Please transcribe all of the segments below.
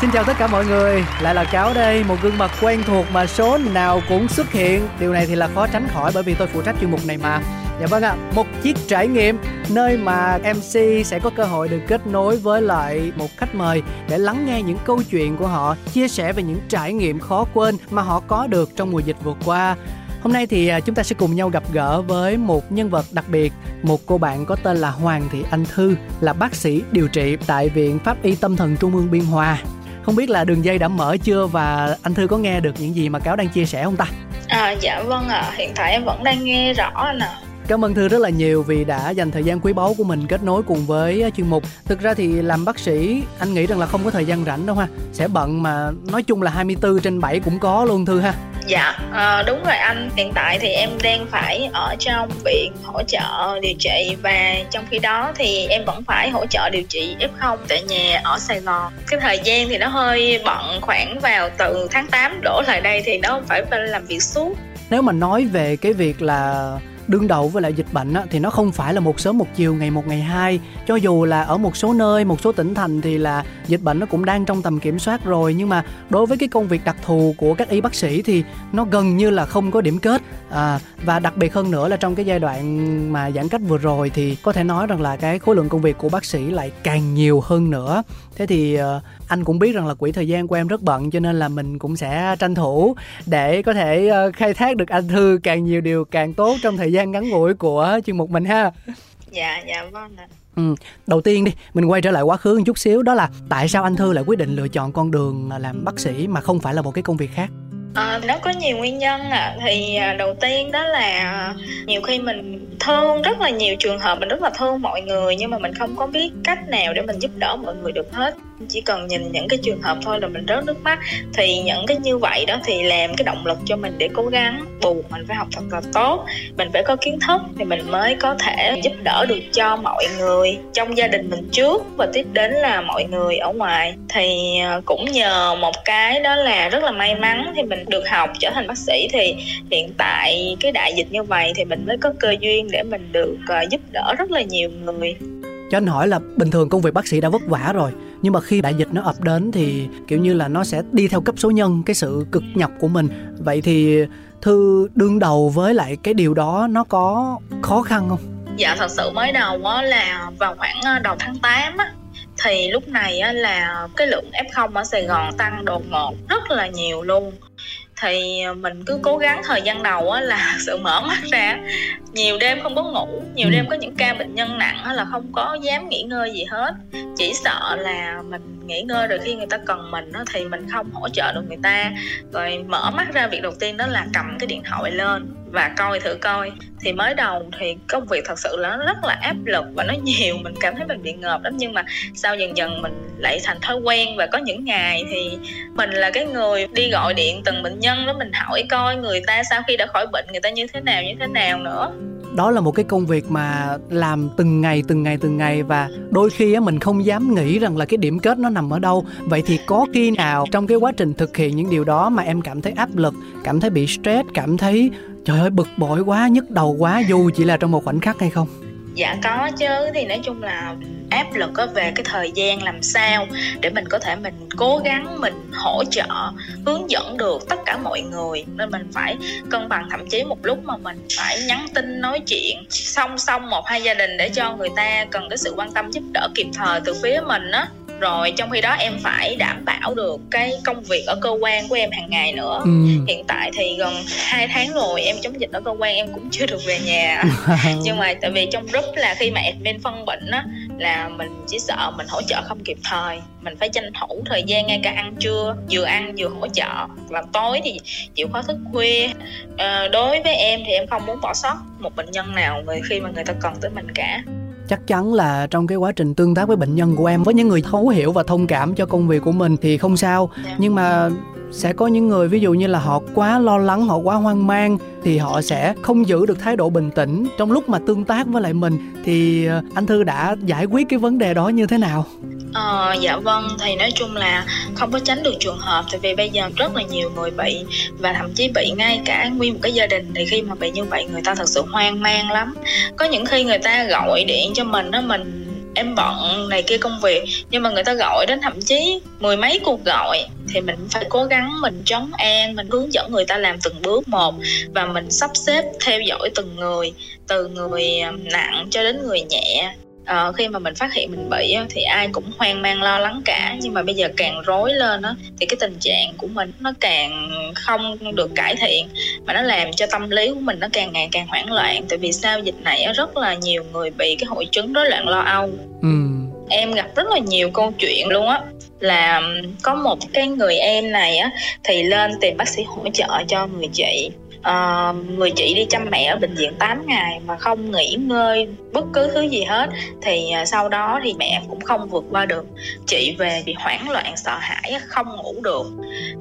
Xin chào tất cả mọi người, lại là Cáo đây, một gương mặt quen thuộc mà số nào cũng xuất hiện. Điều này thì là khó tránh khỏi bởi vì tôi phụ trách chuyên mục này mà. Dạ vâng ạ, một chiếc trải nghiệm nơi mà MC sẽ có cơ hội được kết nối với lại một khách mời để lắng nghe những câu chuyện của họ, chia sẻ về những trải nghiệm khó quên mà họ có được trong mùa dịch vừa qua. Hôm nay thì à, chúng ta sẽ cùng nhau gặp gỡ với một nhân vật đặc biệt, một cô bạn có tên là Hoàng Thị Anh Thư, là bác sĩ điều trị tại Viện Pháp y Tâm thần Trung ương Biên Hòa. Không biết là đường dây đã mở chưa và anh Thư có nghe được những gì mà Cáo đang chia sẻ không ta? À dạ vâng ạ, à. hiện tại em vẫn đang nghe rõ nè. Cảm ơn Thư rất là nhiều vì đã dành thời gian quý báu của mình kết nối cùng với chuyên mục. Thực ra thì làm bác sĩ anh nghĩ rằng là không có thời gian rảnh đâu ha. Sẽ bận mà nói chung là 24 trên 7 cũng có luôn Thư ha. Dạ, à, đúng rồi anh. Hiện tại thì em đang phải ở trong viện hỗ trợ điều trị và trong khi đó thì em vẫn phải hỗ trợ điều trị F0 tại nhà ở Sài Gòn. Cái thời gian thì nó hơi bận khoảng vào từ tháng 8 đổ lại đây thì nó không phải phải làm việc suốt. Nếu mà nói về cái việc là đương đầu với lại dịch bệnh á, thì nó không phải là một sớm một chiều ngày một ngày hai. Cho dù là ở một số nơi một số tỉnh thành thì là dịch bệnh nó cũng đang trong tầm kiểm soát rồi. Nhưng mà đối với cái công việc đặc thù của các y bác sĩ thì nó gần như là không có điểm kết. À, và đặc biệt hơn nữa là trong cái giai đoạn mà giãn cách vừa rồi thì có thể nói rằng là cái khối lượng công việc của bác sĩ lại càng nhiều hơn nữa. Thế thì uh, anh cũng biết rằng là quỹ thời gian của em rất bận cho nên là mình cũng sẽ tranh thủ để có thể uh, khai thác được anh thư càng nhiều điều càng tốt trong thời gian ngắn ngủi của chuyên mục mình ha dạ dạ vâng ạ Ừ. Đầu tiên đi, mình quay trở lại quá khứ một chút xíu đó là tại sao anh Thư lại quyết định lựa chọn con đường làm bác sĩ mà không phải là một cái công việc khác? Ờ, à, nó có nhiều nguyên nhân ạ. À. Thì đầu tiên đó là à, nhiều khi mình thương rất là nhiều trường hợp mình rất là thương mọi người nhưng mà mình không có biết cách nào để mình giúp đỡ mọi người được hết chỉ cần nhìn những cái trường hợp thôi là mình rớt nước mắt thì những cái như vậy đó thì làm cái động lực cho mình để cố gắng bù mình phải học thật là tốt mình phải có kiến thức thì mình mới có thể giúp đỡ được cho mọi người trong gia đình mình trước và tiếp đến là mọi người ở ngoài thì à, cũng nhờ một cái đó là rất là may mắn thì mình được học trở thành bác sĩ thì hiện tại cái đại dịch như vậy thì mình mới có cơ duyên để mình được uh, giúp đỡ rất là nhiều người. Cho anh hỏi là bình thường công việc bác sĩ đã vất vả rồi nhưng mà khi đại dịch nó ập đến thì kiểu như là nó sẽ đi theo cấp số nhân cái sự cực nhọc của mình. Vậy thì thư đương đầu với lại cái điều đó nó có khó khăn không? Dạ thật sự mới đầu á là vào khoảng ờ, đầu tháng 8 á thì lúc này á là cái lượng F0 ở Sài Gòn tăng đột ngột rất là nhiều luôn. Thì ờ, mình cứ cố gắng thời gian đầu á là sự mở mắt ra. Nhiều đêm không có ngủ, nhiều đêm có những ca bệnh nhân nặng á là không có dám nghỉ ngơi gì hết. Chỉ sợ là mình nghỉ ngơi rồi khi người ta cần mình á thì mình không hỗ trợ được người ta. Rồi mở mắt ra, việc đầu tiên đó là cầm cái điện thoại lên và coi thử coi. Thì mới đầu thì công việc thật sự là nó rất là áp lực và nó nhiều, mình cảm thấy mình bị ngợp lắm. Nhưng mà sau dần dần mình lại thành thói quen và có những ngày thì mình là cái người đi gọi điện từng bệnh nhân đó, mình hỏi coi người ta sau khi đã khỏi bệnh người ta như thế nào, như thế nào nữa. Đó là một cái công việc mà làm từng ngày từng ngày từng ngày và đôi khi á, mình không dám nghĩ rằng là cái điểm kết nó nằm ở đâu. Vậy thì có khi nào trong cái quá trình thực hiện những điều đó mà em cảm thấy áp lực, cảm thấy bị stress, cảm thấy trời ơi, bực bội quá, nhức đầu quá, dù chỉ là trong một khoảnh khắc hay không? Dạ có chứ. Thì nói chung là áp lực có về cái thời gian làm sao để mình có thể mình cố gắng, mình hỗ trợ, hướng dẫn được tất cả mọi người. Nên mình phải cân bằng, thậm chí một lúc mà mình phải nhắn tin, nói chuyện, song song một hai gia đình để cho người ta cần cái sự quan tâm, giúp đỡ kịp thời từ phía mình á rồi trong khi đó em phải đảm bảo được cái công việc ở cơ quan của em hàng ngày nữa. Ừ. hiện tại thì gần 2 tháng rồi em chống dịch ở cơ quan em cũng chưa được về nhà. Nhưng mà tại vì trong group là khi mà admin phân bệnh á là mình chỉ sợ mình hỗ trợ không kịp thời. Mình phải tranh thủ thời gian ngay cả ăn trưa vừa ăn vừa hỗ trợ. Và tối thì chịu khó thức khuya. À, đối với em thì em không muốn bỏ sót một bệnh nhân nào người khi mà người ta cần tới mình cả chắc chắn là trong cái quá trình tương tác với bệnh nhân của em, với những người thấu hiểu và thông cảm cho công việc của mình thì không sao. Nhưng mà sẽ có những người, ví dụ như là họ quá lo lắng, họ quá hoang mang, thì họ sẽ không giữ được thái độ bình tĩnh trong lúc mà tương tác với lại mình. Thì ờ, anh thư đã giải quyết cái vấn đề đó như thế nào? Ờ, dạ vâng thì nói chung là không có tránh được trường hợp tại vì bây giờ rất là nhiều người bị và thậm chí bị ngay cả nguyên một cái gia đình thì khi mà bị như vậy người ta thật sự hoang mang lắm. Có những khi người ta gọi điện cho mình đó mình em bận này kia công việc nhưng mà người ta gọi đến thậm chí mười mấy cuộc gọi thì mình phải cố gắng mình trấn an mình hướng dẫn người ta làm từng bước một và mình sắp xếp theo dõi từng người từ người ờ, nặng cho đến người nhẹ uh, khi mà mình phát hiện mình bị thì ai cũng hoang mang lo lắng cả. Nhưng mà bây giờ càng rối lên á thì cái tình trạng của mình nó càng không được cải thiện. Mà nó làm cho tâm lý của mình nó càng ngày càng hoảng loạn. Tại vì sao? Dịch này rất là nhiều người bị cái hội chứng rối loạn lo âu. Ừ. em gặp rất là nhiều câu chuyện luôn á là có một cái người em này á thì lên tìm bác sĩ hỗ trợ cho người chị uh, người chị đi chăm mẹ ở bệnh viện 8 ngày mà không nghỉ ngơi bất cứ thứ gì hết thì uh, sau đó thì mẹ cũng không vượt qua được. Chị về bị hoảng loạn sợ hãi không ngủ được.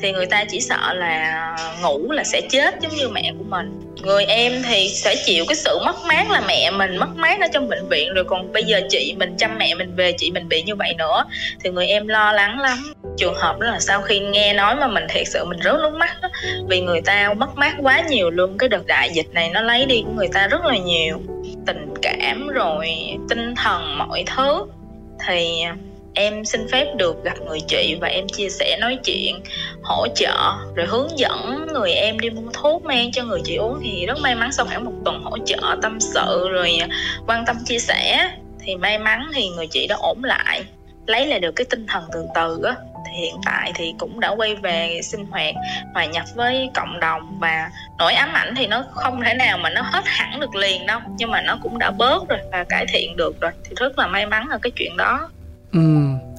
Thì người ta chỉ sợ là ngủ là sẽ chết giống như mẹ của mình. Người em thì sẽ chịu cái sự mất mát là mẹ mình mất mát ở trong bệnh viện rồi còn bây giờ chị mình chăm mẹ mình về chị mình bị như vậy nữa thì người em lo lắng lắm. Trường hợp đó là sau khi nghe nói mà mình thiệt sự mình rớt nước mắt đó, vì người ta mất mát quá nhiều luôn. Cái đợt đại dịch này nó lấy đi của người ta rất là nhiều. Tình cảm rồi tinh thần, mọi thứ. Thì em xin phép được gặp người chị và em chia sẻ nói chuyện, hỗ trợ, rồi hướng dẫn người em đi mua thuốc men cho người chị uống. Thì rất may mắn sau khoảng một tuần hỗ trợ, tâm sự, rồi quan tâm chia sẻ, thì may mắn thì người chị đã ổn lại, lấy lại được cái tinh thần từ từ á hiện tại thì cũng đã quay về sinh hoạt hòa nhập với cộng đồng và nỗi ám ảnh thì nó không thể nào mà nó hết hẳn được liền đâu, nhưng mà nó cũng đã bớt rồi và cải thiện được rồi. Thì rất là may mắn ở cái chuyện đó. Ừ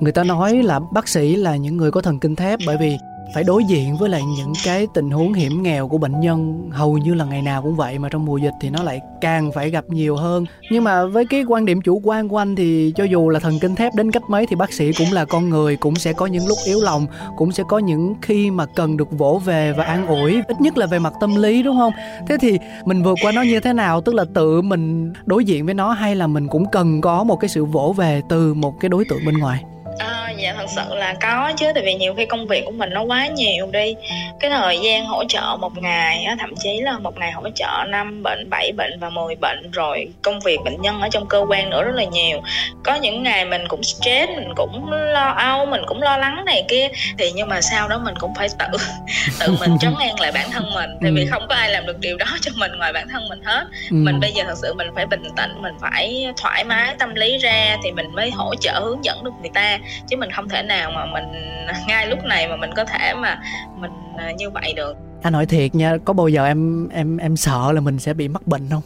người ta nói là bác sĩ là những người có thần kinh thép bởi vì phải đối diện với lại những cái tình huống hiểm nghèo của bệnh nhân, hầu như là ngày nào cũng vậy mà trong mùa dịch thì nó lại càng phải gặp nhiều hơn. Nhưng mà với cái quan điểm chủ quan của anh thì cho dù là thần kinh thép đến cách mấy thì bác sĩ cũng là con người, cũng sẽ có những lúc yếu lòng, cũng sẽ có những khi mà cần được vỗ về và an ủi, ít nhất là về mặt tâm lý, đúng không? Thế thì mình vượt qua nó như thế nào? Tức là tự mình đối diện với nó hay là mình cũng cần có một cái sự vỗ về từ một cái đối tượng bên ngoài? À, dạ thật sự là có chứ tại vì nhiều khi công việc của mình nó quá nhiều đi. Cái thời gian hỗ trợ một ngày á, thậm chí là một ngày hỗ trợ năm bệnh 7 bệnh và 10 bệnh rồi công việc bệnh nhân ở trong cơ quan nữa rất là nhiều. Có những ngày mình cũng stress mình cũng lo âu mình cũng lo lắng này kia. Thì nhưng mà sau đó mình cũng phải tự tự mình trấn an lại bản thân mình tại vì ừ. không có ai làm được điều đó cho mình ngoài bản thân mình hết. Ừ. mình bây giờ thật sự mình phải bình tĩnh mình phải thoải mái tâm lý ra thì mình mới hỗ trợ hướng dẫn được người ta. Chứ mình không thể nào mà mình ngay lúc này mà mình có thể mà mình à, như vậy được. Anh hỏi thiệt nha có bao giờ em em em sợ là mình sẽ bị mắc bệnh không?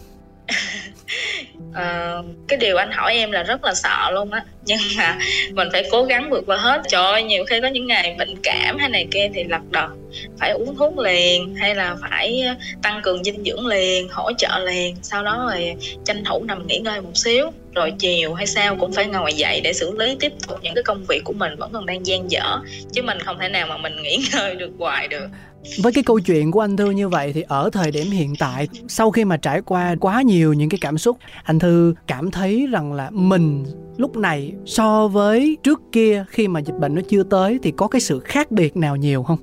Uh, cái điều anh hỏi em là rất là sợ luôn á. Nhưng mà mình phải cố gắng vượt qua hết. Trời ơi nhiều khi có những ngày bệnh cảm hay này kia thì lật đật phải uống thuốc liền hay là phải tăng cường dinh dưỡng liền hỗ trợ liền sau đó rồi tranh thủ nằm nghỉ ngơi một xíu rồi chiều hay sao cũng phải ngồi dậy để xử lý tiếp tục những cái công việc của mình vẫn còn đang gian dở. Chứ mình không thể nào mà mình nghỉ ngơi được hoài được. Với cái câu chuyện của anh thư như vậy thì ở thời điểm hiện tại, sau khi mà trải qua quá nhiều những cái cảm xúc, anh thư cảm thấy rằng là mình lúc này so với trước kia khi mà dịch bệnh nó chưa tới thì có cái sự khác biệt nào nhiều không?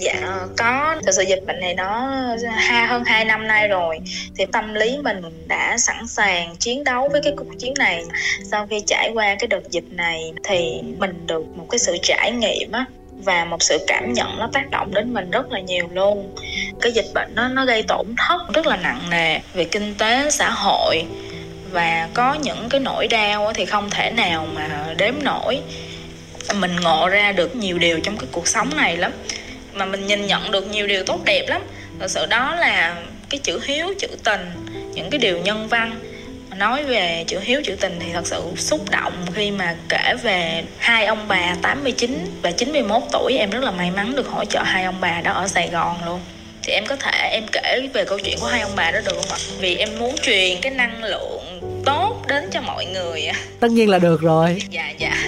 Dạ có. Thực sự dịch bệnh này nó ha, hơn 2 năm nay rồi. Thì tâm lý mình đã sẵn sàng chiến đấu với cái cuộc chiến này. Sau khi trải qua cái đợt dịch này thì mình được một cái sự trải nghiệm á, và một sự cảm nhận nó tác động đến mình rất là nhiều luôn. Cái dịch bệnh nó nó gây tổn thất rất là nặng nề về kinh tế, xã hội. Và có những cái nỗi đau thì không thể nào mà đếm nổi. Mình ngộ ra được nhiều điều trong cái cuộc sống này lắm mà mình nhìn nhận được nhiều điều tốt đẹp lắm. Thật sự đó là cái chữ hiếu chữ tình những cái điều nhân văn. Nói về chữ hiếu chữ tình thì thật sự xúc động khi mà kể về hai ông bà 89 và 91 tuổi. Em rất là may mắn được hỗ trợ hai ông bà đó ở Sài Gòn luôn. Thì em có thể em kể về câu chuyện của hai ông bà đó được không ạ? Vì em muốn truyền cái năng lượng tốt đến cho mọi người tất nhiên là được rồi. Dạ dạ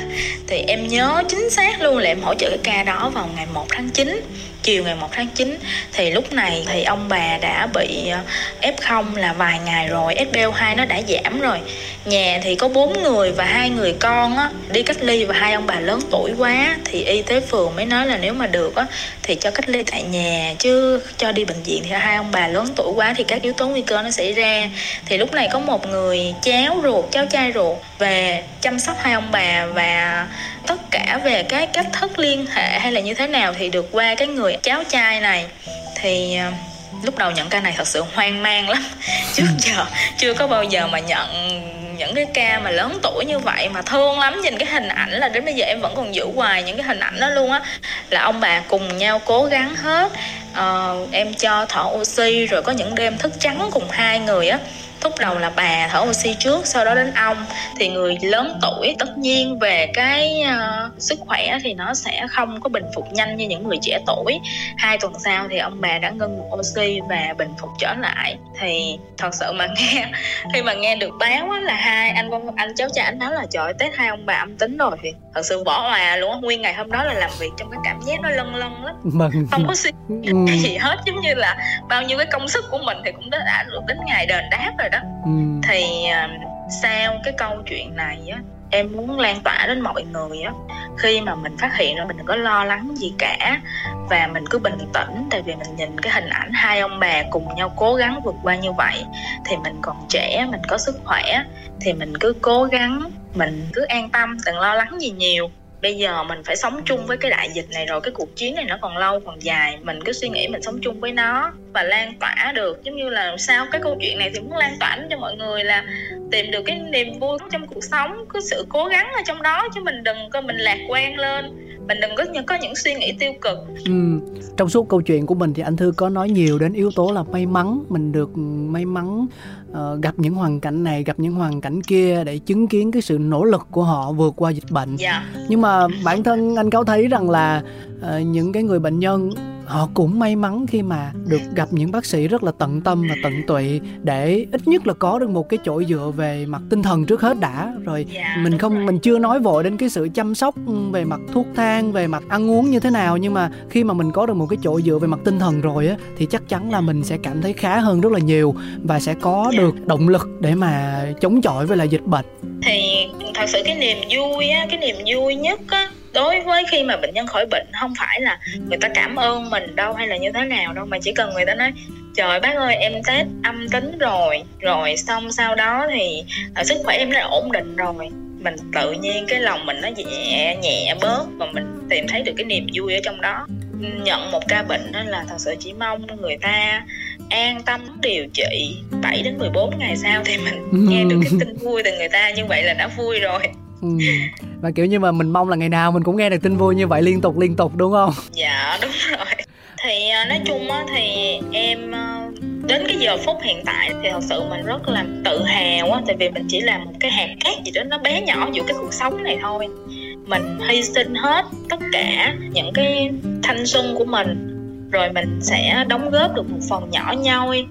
thì em nhớ chính xác luôn là em hỗ trợ cái ca đó vào ngày 1 tháng 9 chiều ngày 1 tháng 9 thì lúc này thì ông bà đã bị ờ, F0 là vài ngày rồi SPO2 nó đã giảm rồi nhà thì có bốn người và hai người con á, đi cách ly và hai ông bà lớn tuổi quá thì y tế phường mới nói là nếu mà được á, thì cho cách ly tại nhà chứ cho đi bệnh viện thì hai ông bà lớn tuổi quá thì các yếu tố nguy cơ nó xảy ra. Thì lúc này có một người cháu ruột cháu trai ruột về chăm sóc hai ông bà và tất cả về cái cách thức liên hệ hay là như thế nào thì được qua cái người cháu trai này. Thì ờ, lúc đầu nhận ca này thật sự hoang mang lắm trước giờ chưa có bao giờ mà nhận những cái ca mà lớn tuổi như vậy mà thương lắm nhìn cái hình ảnh là đến bây giờ em vẫn còn giữ hoài những cái hình ảnh đó luôn á. Là ông bà cùng nhau cố gắng hết uh, em cho thở oxy rồi có những đêm thức trắng cùng hai người á lúc đầu là bà thở oxy trước sau đó đến ông. Thì người lớn tuổi tất nhiên về cái uh, sức khỏe thì nó sẽ không có bình phục nhanh như những người trẻ tuổi. Hai tuần sau thì ông bà đã ngưng oxy và bình phục trở lại. Thì thật sự mà nghe khi mà nghe được báo là hai anh con anh cháu cha anh nói là trời tết hai ông bà âm tính rồi. Thì thật sự bỏ hòa luôn nguyên ngày hôm đó là làm việc trong cái cảm giác nó lân lân lắm. Vâng. không có suy nghĩ ừ. gì hết. Giống như là bao nhiêu cái công sức của mình thì cũng đã được đến ngày đền đáp rồi đó. Ừ. thì uh, sau cái câu chuyện này á em muốn lan tỏa đến mọi người á. Khi mà mình phát hiện ra mình đừng có lo lắng gì cả và mình cứ bình tĩnh tại vì mình nhìn cái hình ảnh hai ông bà cùng nhau cố gắng vượt qua như vậy thì mình còn trẻ mình có sức khỏe thì mình cứ cố gắng mình cứ an tâm đừng lo lắng gì nhiều bây giờ mình phải sống chung với cái đại dịch này rồi cái cuộc chiến này nó còn lâu còn dài. Mình cứ suy nghĩ mình sống chung với nó và lan tỏa được. Giống như là sao cái câu chuyện này thì muốn lan tỏa cho mọi người là tìm được cái niềm vui trong cuộc sống có sự cố gắng ở trong đó chứ mình đừng có mình lạc quan lên. Mình đừng có những có những suy nghĩ tiêu cực. Ừ. trong suốt câu chuyện của mình thì anh thư có nói nhiều đến yếu tố là may mắn. Mình được may mắn uh, gặp những hoàn cảnh này gặp những hoàn cảnh kia để chứng kiến cái sự nỗ lực của họ vượt qua dịch bệnh. Yeah. nhưng mà bản thân anh có thấy rằng là uh, những cái người bệnh nhân họ cũng may mắn khi mà được gặp những bác sĩ rất là tận tâm và tận tụy để ít nhất là có được một cái chỗ dựa về mặt tinh thần trước hết đã. Rồi dạ, mình không mình chưa nói vội đến cái sự chăm sóc về mặt thuốc thang về mặt ăn uống như thế nào nhưng mà khi mà mình có được một cái chỗ dựa về mặt tinh thần rồi á thì chắc chắn là mình sẽ cảm thấy khá hơn rất là nhiều và sẽ có dạ. được động lực để mà chống chọi với lại dịch bệnh. Thì thật sự cái niềm vui á cái niềm vui nhất á đối với khi mà bệnh nhân khỏi bệnh không phải là người ta cảm ơn mình đâu hay là như thế nào đâu mà chỉ cần người ta nói trời bác ơi em test âm tính rồi rồi xong sau đó thì uh, sức khỏe em đã ổn định rồi. Mình tự nhiên cái lòng mình nó nhẹ nhẹ bớt và mình tìm thấy được cái niềm vui ở trong đó. Nhận một ca bệnh đó là thật sự chỉ mong người ta an tâm điều trị 7 đến 14 ngày sau thì mình nghe được cái tin vui từ người ta như vậy là đã vui rồi. Ừ và kiểu như mà mình mong là ngày nào mình cũng nghe được tin vui như vậy liên tục liên tục, đúng không? Dạ đúng rồi. Thì à, nói chung á, thì em à, đến cái giờ phút hiện tại thì thật sự mình rất là tự hào á, tại vì mình chỉ là một cái hạt cát gì đó, nó bé nhỏ giữa cái cuộc sống này thôi. Mình hy sinh hết tất cả những cái thanh xuân của mình, rồi mình sẽ đóng góp được một phần nhỏ nhoi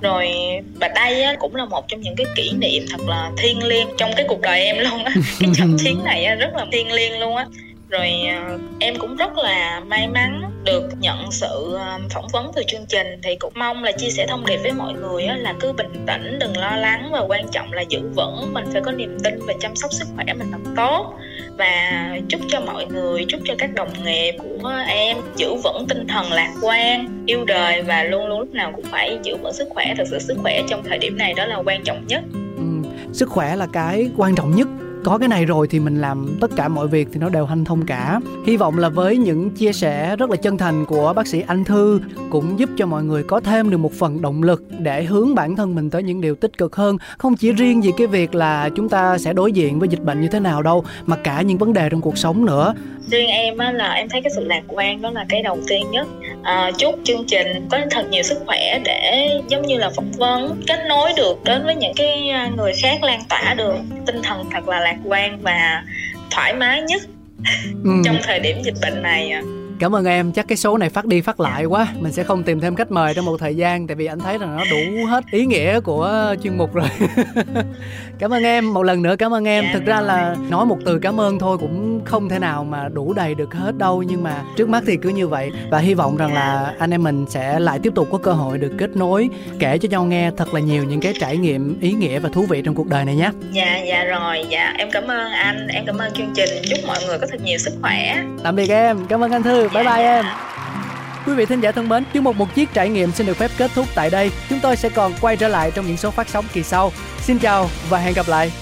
rồi và đây á, cũng là một trong những cái kỷ niệm thật là thiêng liêng trong cái cuộc đời em luôn á. Cái trận chiến này á, rất là thiêng liêng luôn á rồi à, em cũng rất là may mắn được nhận sự à, phỏng vấn từ chương trình. Thì cũng mong là chia sẻ thông điệp với mọi người là cứ bình tĩnh đừng lo lắng và quan trọng là giữ vững mình phải có niềm tin và chăm sóc sức khỏe mình thật tốt. Và chúc cho mọi người chúc cho các đồng nghiệp của em giữ vững tinh thần lạc quan yêu đời và luôn luôn lúc nào cũng phải giữ vững sức khỏe. Thật sự sức khỏe trong thời điểm này đó là quan trọng nhất. Ừ, sức khỏe là cái quan trọng nhất có cái này rồi thì mình làm tất cả mọi việc thì nó đều hanh thông cả. Hy vọng là với những chia sẻ rất là chân thành của bác sĩ anh thư cũng giúp cho mọi người có thêm được một phần động lực để hướng bản thân mình tới những điều tích cực hơn. Không chỉ riêng gì cái việc là chúng ta sẽ đối diện với dịch bệnh như thế nào đâu mà cả những vấn đề trong cuộc sống nữa. Riêng em á, là em thấy cái sự lạc quan đó là cái đầu tiên nhất à, chúc chương trình có thật nhiều sức khỏe để giống như là phỏng vấn kết nối được đến với những cái à, người khác lan tỏa được tinh thần thật là lạc quan và thoải mái nhất ừ. trong thời điểm dịch bệnh này cảm ơn em. Chắc cái số này phát đi phát lại quá. Mình sẽ không tìm thêm khách mời trong một thời gian tại vì anh thấy rằng nó đủ hết ý nghĩa của chuyên mục rồi. Cảm ơn em. Một lần nữa cảm ơn em. Thực ra là nói một từ cảm ơn thôi cũng không thể nào mà đủ đầy được hết đâu nhưng mà trước mắt thì cứ như vậy. Và hy vọng rằng là anh em mình sẽ lại tiếp tục có cơ hội được kết nối kể cho nhau nghe thật là nhiều những cái trải nghiệm ý nghĩa và thú vị trong cuộc đời này nhé. Dạ dạ rồi. Dạ em cảm ơn anh. Em cảm ơn chương trình. Chúc mọi người có thật nhiều sức khỏe. Tạm biệt em. Cảm ơn anh thư bye bye em Quý vị thính giả thân mến, chương mục một chiếc trải nghiệm xin được phép kết thúc tại đây. Chúng tôi sẽ còn quay trở lại trong những số phát sóng kỳ sau. Xin chào và hẹn gặp lại.